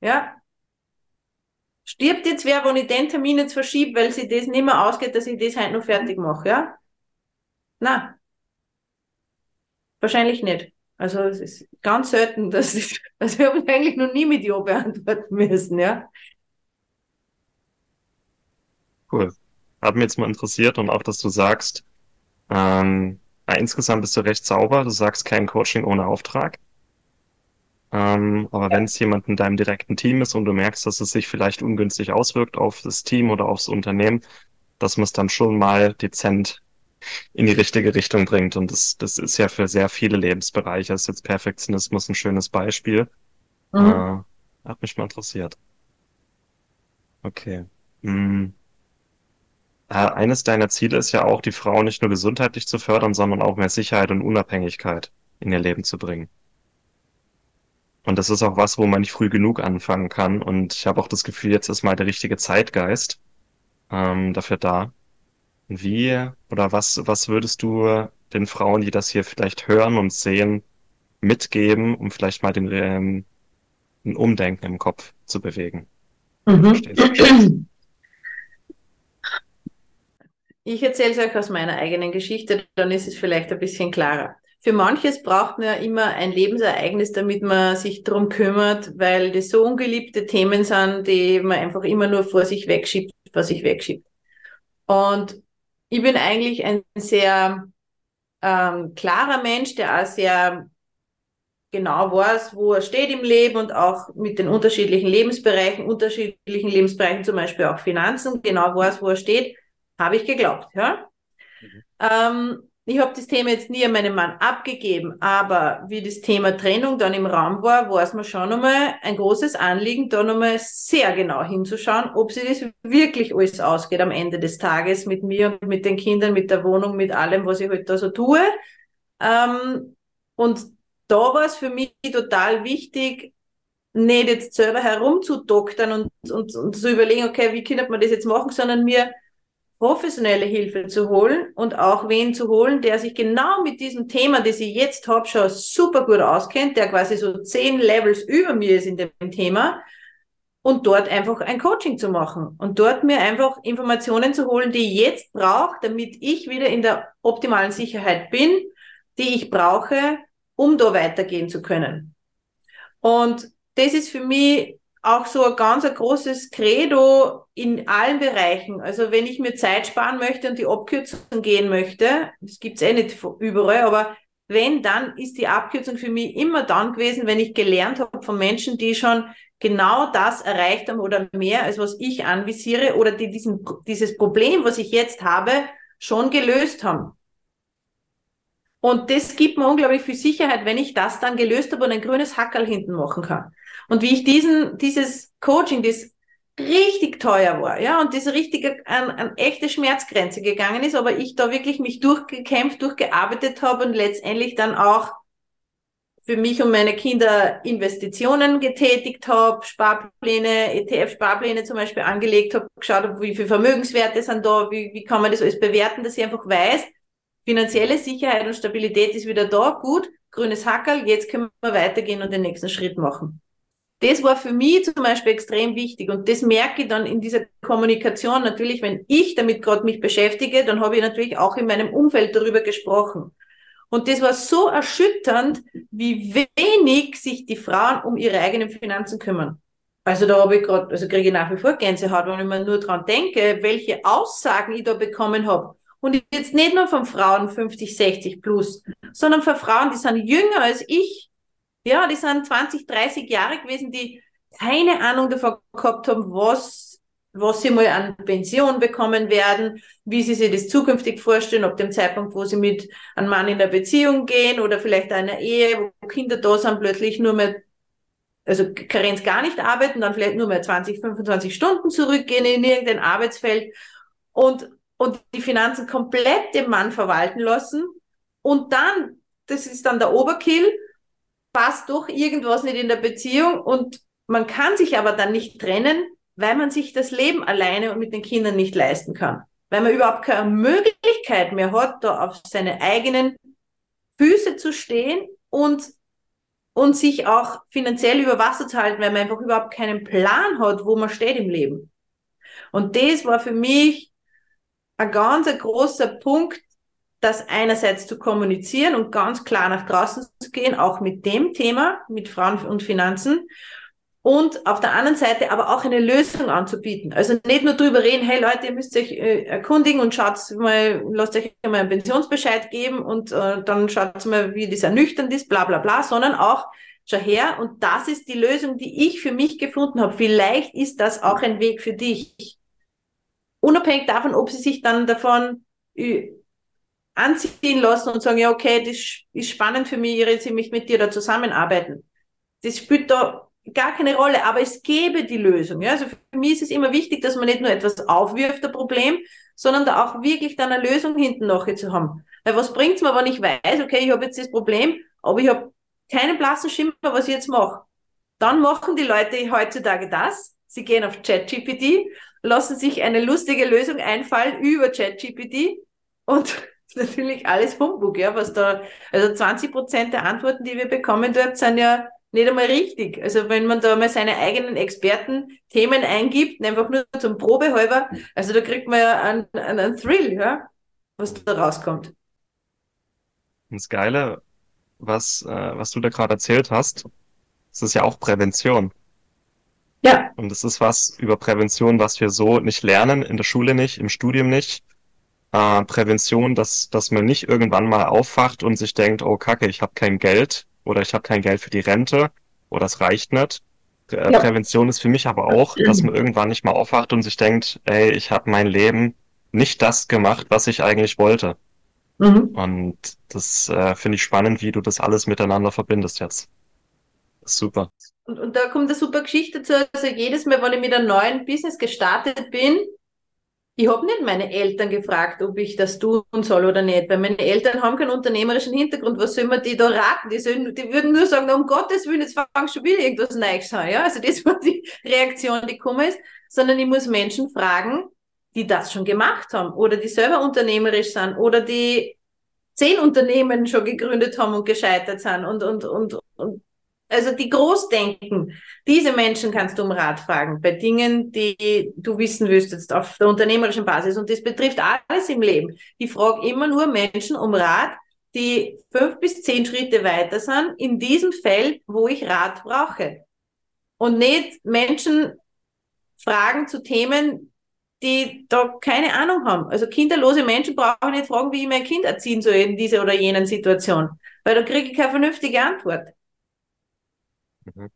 Ja. Stirbt jetzt wer, wenn ich den Termin jetzt verschiebe, weil sich das nicht mehr ausgeht, dass ich das heute noch fertig mache, ja? Na. Wahrscheinlich nicht. Also es ist ganz selten, dass ich, also ich habe eigentlich noch nie mit Ja beantworten müssen, ja. Cool hat mich jetzt mal interessiert und auch, dass du sagst, ähm, insgesamt bist du recht sauber, du sagst kein Coaching ohne Auftrag. Ähm, aber wenn es jemand in deinem direkten Team ist und du merkst, dass es sich vielleicht ungünstig auswirkt auf das Team oder aufs Unternehmen, dass man es dann schon mal dezent in die richtige Richtung bringt. Und das, das ist ja für sehr viele Lebensbereiche. Das ist jetzt Perfektionismus ein schönes Beispiel. Mhm. Äh, hat mich mal interessiert. Okay. Hm. Äh, eines deiner Ziele ist ja auch, die Frau nicht nur gesundheitlich zu fördern, sondern auch mehr Sicherheit und Unabhängigkeit in ihr Leben zu bringen. Und das ist auch was, wo man nicht früh genug anfangen kann. Und ich habe auch das Gefühl, jetzt ist mal der richtige Zeitgeist ähm, dafür da. Wie oder was, was würdest du den Frauen, die das hier vielleicht hören und sehen, mitgeben, um vielleicht mal den, ähm, ein Umdenken im Kopf zu bewegen? Mhm. Ich erzähle es euch aus meiner eigenen Geschichte, dann ist es vielleicht ein bisschen klarer. Für manches braucht man ja immer ein Lebensereignis, damit man sich darum kümmert, weil das so ungeliebte Themen sind, die man einfach immer nur vor sich wegschiebt, was sich wegschiebt. Und ich bin eigentlich ein sehr ähm, klarer Mensch, der auch sehr genau weiß, wo er steht im Leben und auch mit den unterschiedlichen Lebensbereichen, unterschiedlichen Lebensbereichen, zum Beispiel auch Finanzen, genau weiß, wo er steht, habe ich geglaubt. Ja? Mhm. Ähm, ich habe das Thema jetzt nie an meinen Mann abgegeben, aber wie das Thema Trennung dann im Raum war, war es mir schon nochmal ein großes Anliegen, da nochmal sehr genau hinzuschauen, ob sich das wirklich alles ausgeht am Ende des Tages mit mir und mit den Kindern, mit der Wohnung, mit allem, was ich heute halt da so tue. Ähm, und da war es für mich total wichtig, nicht jetzt selber herumzudoktern und, und, und zu überlegen, okay, wie könnte man das jetzt machen, sondern mir professionelle Hilfe zu holen und auch wen zu holen, der sich genau mit diesem Thema, das ich jetzt habe, schon super gut auskennt, der quasi so zehn Levels über mir ist in dem Thema und dort einfach ein Coaching zu machen und dort mir einfach Informationen zu holen, die ich jetzt brauche, damit ich wieder in der optimalen Sicherheit bin, die ich brauche, um da weitergehen zu können. Und das ist für mich auch so ein ganz ein großes Credo in allen Bereichen. Also wenn ich mir Zeit sparen möchte und die Abkürzung gehen möchte, das gibt's eh nicht überall, aber wenn, dann ist die Abkürzung für mich immer dann gewesen, wenn ich gelernt habe von Menschen, die schon genau das erreicht haben oder mehr, als was ich anvisiere oder die diesen, dieses Problem, was ich jetzt habe, schon gelöst haben. Und das gibt mir unglaublich viel Sicherheit, wenn ich das dann gelöst habe und ein grünes Hackerl hinten machen kann. Und wie ich diesen, dieses Coaching, das richtig teuer war, ja, und das richtig an, an echte Schmerzgrenze gegangen ist, aber ich da wirklich mich durchgekämpft, durchgearbeitet habe und letztendlich dann auch für mich und meine Kinder Investitionen getätigt habe, Sparpläne, ETF-Sparpläne zum Beispiel angelegt habe, geschaut habe, wie viel Vermögenswerte sind da, wie, wie kann man das alles bewerten, dass ich einfach weiß, finanzielle Sicherheit und Stabilität ist wieder da, gut, grünes Hackerl, jetzt können wir weitergehen und den nächsten Schritt machen. Das war für mich zum Beispiel extrem wichtig und das merke ich dann in dieser Kommunikation natürlich, wenn ich damit gerade mich beschäftige, dann habe ich natürlich auch in meinem Umfeld darüber gesprochen. Und das war so erschütternd, wie wenig sich die Frauen um ihre eigenen Finanzen kümmern. Also da habe ich gerade, also kriege ich nach wie vor Gänsehaut, wenn ich mir nur dran denke, welche Aussagen ich da bekommen habe. Und jetzt nicht nur von Frauen 50, 60 plus, sondern von Frauen, die sind jünger als ich, ja, die sind 20, 30 Jahre gewesen, die keine Ahnung davon gehabt haben, was, was sie mal an Pension bekommen werden, wie sie sich das zukünftig vorstellen, ab dem Zeitpunkt, wo sie mit einem Mann in der Beziehung gehen oder vielleicht einer Ehe, wo Kinder da sind, plötzlich nur mehr, also Karenz gar nicht arbeiten, dann vielleicht nur mehr 20, 25 Stunden zurückgehen in irgendein Arbeitsfeld und, und die Finanzen komplett dem Mann verwalten lassen und dann, das ist dann der Oberkill, passt doch irgendwas nicht in der Beziehung und man kann sich aber dann nicht trennen, weil man sich das Leben alleine und mit den Kindern nicht leisten kann. Weil man überhaupt keine Möglichkeit mehr hat, da auf seine eigenen Füße zu stehen und, und sich auch finanziell über Wasser zu halten, weil man einfach überhaupt keinen Plan hat, wo man steht im Leben. Und das war für mich ein ganz großer Punkt, das einerseits zu kommunizieren und ganz klar nach draußen zu gehen, auch mit dem Thema, mit Frauen und Finanzen. Und auf der anderen Seite aber auch eine Lösung anzubieten. Also nicht nur drüber reden, hey Leute, ihr müsst euch äh, erkundigen und schaut mal, lasst euch mal einen Pensionsbescheid geben und äh, dann schaut mal, wie das ernüchternd ist, bla bla bla, sondern auch, schau her, und das ist die Lösung, die ich für mich gefunden habe. Vielleicht ist das auch ein Weg für dich. Unabhängig davon, ob sie sich dann davon anziehen lassen und sagen, ja, okay, das ist spannend für mich, ich mich mit dir da zusammenarbeiten. Das spielt da gar keine Rolle, aber es gäbe die Lösung. Ja? Also für mich ist es immer wichtig, dass man nicht nur etwas aufwirft, ein Problem, sondern da auch wirklich dann eine Lösung hinten nachher zu haben. Weil was bringt's mir, wenn ich weiß, okay, ich habe jetzt das Problem, aber ich habe keinen blassen Schimmer, was ich jetzt mache. Dann machen die Leute heutzutage das. Sie gehen auf ChatGPT, lassen sich eine lustige Lösung einfallen über ChatGPT und natürlich alles Humbug, ja, was da, also 20 Prozent der Antworten, die wir bekommen dort, sind ja nicht einmal richtig. Also wenn man da mal seine eigenen Experten-Themen eingibt, einfach nur zum Probehalber, also da kriegt man ja einen, einen Thrill, ja, was da rauskommt. Das Geile, was, äh, was du da gerade erzählt hast, das ist ja auch Prävention. Ja. Und das ist was über Prävention, was wir so nicht lernen, in der Schule nicht, im Studium nicht. Äh, Prävention, dass, dass man nicht irgendwann mal aufwacht und sich denkt, oh Kacke, ich habe kein Geld oder ich habe kein Geld für die Rente oder es reicht nicht. Äh, ja. Prävention ist für mich aber auch, dass man irgendwann nicht mal aufwacht und sich denkt, ey, ich habe mein Leben nicht das gemacht, was ich eigentlich wollte. Mhm. Und das äh, finde ich spannend, wie du das alles miteinander verbindest jetzt. Super. Und, und da kommt eine super Geschichte dazu. Also jedes Mal, wenn ich mit einem neuen Business gestartet bin, ich habe nicht meine Eltern gefragt, ob ich das tun soll oder nicht, weil meine Eltern haben keinen unternehmerischen Hintergrund. Was soll man die da raten? Die, sollen, die würden nur sagen, um Gottes Willen, jetzt fangst du wieder irgendwas Neues an. Ja? Also das war die Reaktion, die gekommen ist. Sondern ich muss Menschen fragen, die das schon gemacht haben oder die selber unternehmerisch sind oder die zehn Unternehmen schon gegründet haben und gescheitert sind und, und, und, und also die Großdenken, diese Menschen kannst du um Rat fragen bei Dingen, die du wissen jetzt auf der unternehmerischen Basis. Und das betrifft alles im Leben. Ich frage immer nur Menschen um Rat, die fünf bis zehn Schritte weiter sind in diesem Feld, wo ich Rat brauche. Und nicht Menschen fragen zu Themen, die da keine Ahnung haben. Also kinderlose Menschen brauchen nicht fragen, wie ich mein Kind erziehen soll in dieser oder jenen Situation. Weil da kriege ich keine vernünftige Antwort. Mhm.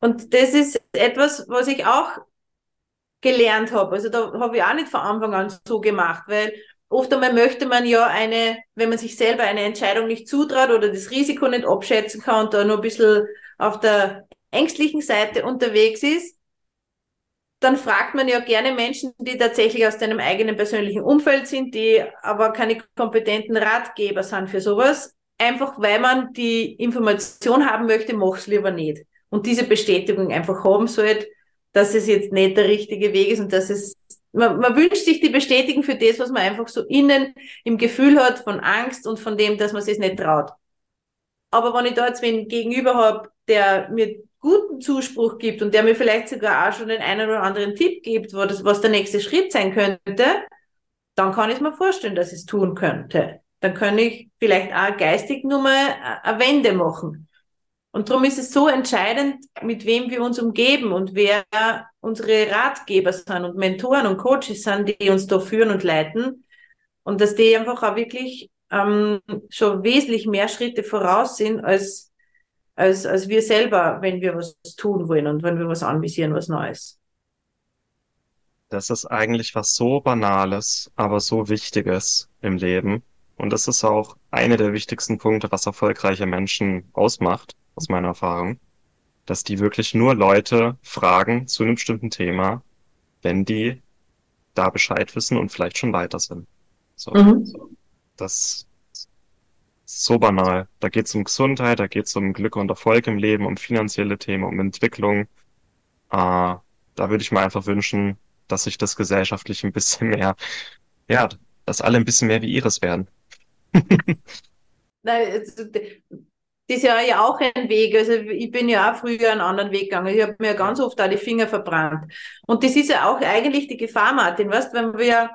Und das ist etwas, was ich auch gelernt habe. Also da habe ich auch nicht von Anfang an so gemacht, weil oft einmal möchte man ja eine, wenn man sich selber eine Entscheidung nicht zutraut oder das Risiko nicht abschätzen kann und da nur ein bisschen auf der ängstlichen Seite unterwegs ist, dann fragt man ja gerne Menschen, die tatsächlich aus deinem eigenen persönlichen Umfeld sind, die aber keine kompetenten Ratgeber sind für sowas, einfach weil man die Information haben möchte, mach's lieber nicht. Und diese Bestätigung einfach haben sollte, dass es jetzt nicht der richtige Weg ist und dass es, man, man wünscht sich die Bestätigung für das, was man einfach so innen im Gefühl hat von Angst und von dem, dass man sich nicht traut. Aber wenn ich da jetzt wen gegenüber habe, der mir guten Zuspruch gibt und der mir vielleicht sogar auch schon den einen oder anderen Tipp gibt, wo was der nächste Schritt sein könnte, dann kann ich mir vorstellen, dass ich es tun könnte dann kann ich vielleicht auch geistig nur mal eine Wende machen. Und darum ist es so entscheidend, mit wem wir uns umgeben und wer unsere Ratgeber sind und Mentoren und Coaches sind, die uns da führen und leiten. Und dass die einfach auch wirklich ähm, schon wesentlich mehr Schritte voraus sind als, als, als wir selber, wenn wir was tun wollen und wenn wir was anvisieren, was Neues. Das ist eigentlich was so Banales, aber so Wichtiges im Leben. Und das ist auch eine der wichtigsten Punkte, was erfolgreiche Menschen ausmacht, aus meiner Erfahrung, dass die wirklich nur Leute fragen zu einem bestimmten Thema, wenn die da Bescheid wissen und vielleicht schon weiter sind. So, mhm. so. Das ist so banal. Da geht es um Gesundheit, da geht es um Glück und Erfolg im Leben, um finanzielle Themen, um Entwicklung. Äh, da würde ich mir einfach wünschen, dass sich das gesellschaftlich ein bisschen mehr, ja, dass alle ein bisschen mehr wie ihres werden. Nein, das ist ja, auch ein Weg. Also ich bin ja auch früher einen anderen Weg gegangen. Ich habe mir ganz oft auch die Finger verbrannt. Und das ist ja auch eigentlich die Gefahr, Martin, weißt, wenn wir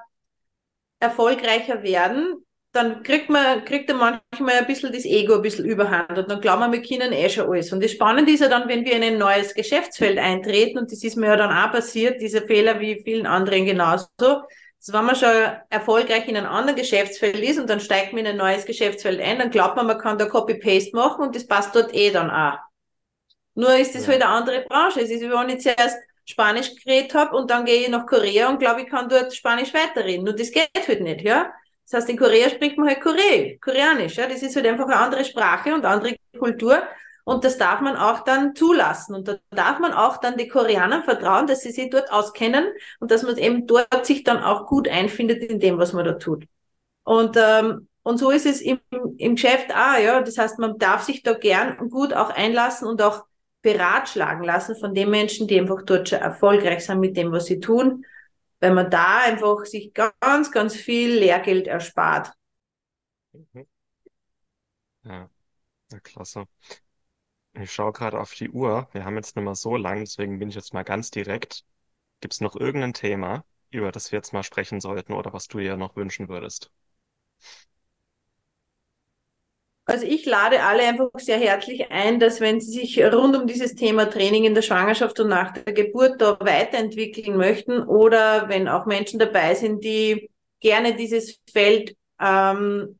erfolgreicher werden, dann kriegt man, kriegt er manchmal ein bisschen das Ego ein bisschen überhand und dann glauben wir, wir können eh schon alles. Und das Spannende ist ja dann, wenn wir in ein neues Geschäftsfeld eintreten und das ist mir ja dann auch passiert, diese Fehler wie vielen anderen genauso, also wenn man schon erfolgreich in einem anderen Geschäftsfeld ist und dann steigt man in ein neues Geschäftsfeld ein, dann glaubt man, man kann da Copy-Paste machen und das passt dort eh dann auch. Nur ist das ja. halt eine andere Branche. Es ist, wie wenn ich zuerst Spanisch geredet habe und dann gehe ich nach Korea und glaube, ich kann dort Spanisch weiterreden. Nur das geht halt nicht, ja. Das heißt, in Korea spricht man halt Kore, Koreanisch. Ja? Das ist halt einfach eine andere Sprache und andere Kultur. Und das darf man auch dann zulassen. Und da darf man auch dann die Koreaner vertrauen, dass sie sich dort auskennen und dass man eben dort sich dann auch gut einfindet in dem, was man da tut. Und, ähm, und so ist es im, im Geschäft auch, ja. Das heißt, man darf sich da gern gut auch einlassen und auch beratschlagen lassen von den Menschen, die einfach dort schon erfolgreich sind mit dem, was sie tun, weil man da einfach sich ganz, ganz viel Lehrgeld erspart. Mhm. Ja, ja klasse. Ich schaue gerade auf die Uhr. Wir haben jetzt nicht mehr so lang, deswegen bin ich jetzt mal ganz direkt. Gibt es noch irgendein Thema, über das wir jetzt mal sprechen sollten oder was du dir noch wünschen würdest? Also ich lade alle einfach sehr herzlich ein, dass wenn sie sich rund um dieses Thema Training in der Schwangerschaft und nach der Geburt da weiterentwickeln möchten oder wenn auch Menschen dabei sind, die gerne dieses Feld ähm,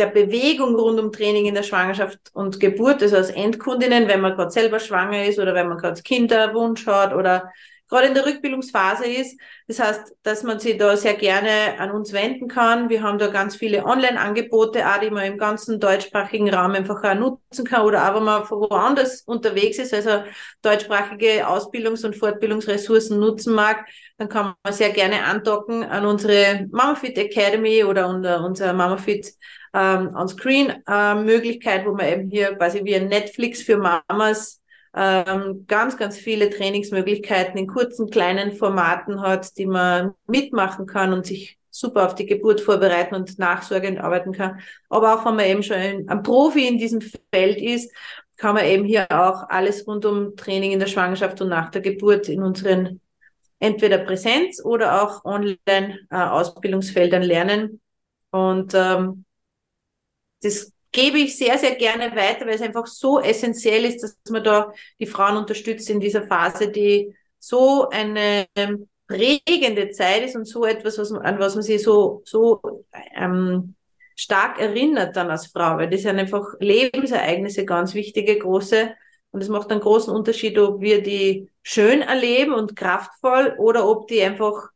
der Bewegung rund um Training in der Schwangerschaft und Geburt, also als Endkundinnen, wenn man gerade selber schwanger ist oder wenn man gerade Kinderwunsch hat oder gerade in der Rückbildungsphase ist. Das heißt, dass man sich da sehr gerne an uns wenden kann. Wir haben da ganz viele Online-Angebote, auch die man im ganzen deutschsprachigen Raum einfach auch nutzen kann oder auch wenn man woanders unterwegs ist, also deutschsprachige Ausbildungs- und Fortbildungsressourcen nutzen mag, dann kann man sehr gerne andocken an unsere MamaFit Academy oder unser MamaFit ähm, On-Screen-Möglichkeit, äh, wo man eben hier quasi wie ein Netflix für Mamas ähm, ganz, ganz viele Trainingsmöglichkeiten in kurzen, kleinen Formaten hat, die man mitmachen kann und sich super auf die Geburt vorbereiten und nachsorgend arbeiten kann. Aber auch wenn man eben schon ein, ein Profi in diesem Feld ist, kann man eben hier auch alles rund um Training in der Schwangerschaft und nach der Geburt in unseren entweder Präsenz oder auch Online-Ausbildungsfeldern äh, lernen. Und ähm, das gebe ich sehr, sehr gerne weiter, weil es einfach so essentiell ist, dass man da die Frauen unterstützt in dieser Phase, die so eine ähm, prägende Zeit ist und so etwas, was man, an was man sich so, so ähm, stark erinnert dann als Frau, weil das sind einfach Lebensereignisse, ganz wichtige, große. Und es macht einen großen Unterschied, ob wir die schön erleben und kraftvoll oder ob die einfach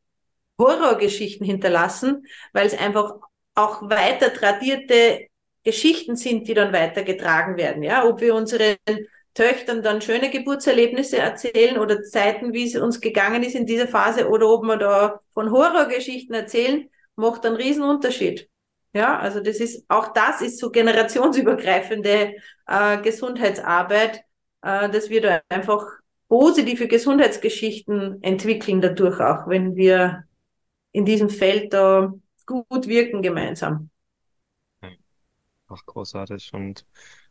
Horrorgeschichten hinterlassen, weil es einfach auch weiter tradierte Geschichten sind, die dann weitergetragen werden. Ja, ob wir unseren Töchtern dann schöne Geburtserlebnisse erzählen oder Zeiten, wie es uns gegangen ist in dieser Phase oder ob wir da von Horrorgeschichten erzählen, macht einen riesen Unterschied. Ja, also das ist, auch das ist so generationsübergreifende äh, Gesundheitsarbeit, äh, dass wir da einfach positive Gesundheitsgeschichten entwickeln dadurch auch, wenn wir in diesem Feld da gut wirken gemeinsam. Ach, großartig. Und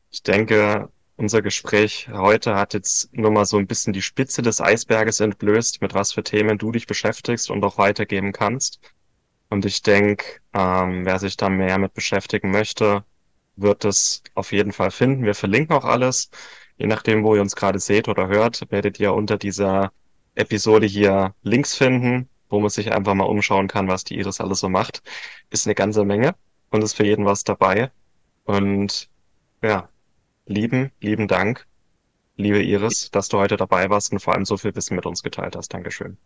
ich denke, unser Gespräch heute hat jetzt nur mal so ein bisschen die Spitze des Eisberges entblößt, mit was für Themen du dich beschäftigst und auch weitergeben kannst. Und ich denke, ähm, wer sich da mehr mit beschäftigen möchte, wird es auf jeden Fall finden. Wir verlinken auch alles. Je nachdem, wo ihr uns gerade seht oder hört, werdet ihr unter dieser Episode hier Links finden, wo man sich einfach mal umschauen kann, was die Iris alles so macht. Ist eine ganze Menge und ist für jeden was dabei. Und ja, lieben, lieben Dank, liebe Iris, dass du heute dabei warst und vor allem so viel Wissen mit uns geteilt hast. Dankeschön.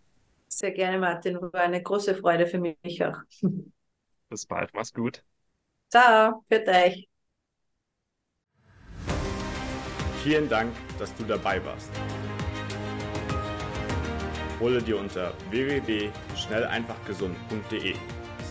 Sehr gerne, Martin. War eine große Freude für mich auch. Bis bald. Mach's gut. Ciao. Für euch. Vielen Dank, dass du dabei warst. Hole dir unter www.schnelleinfachgesund.de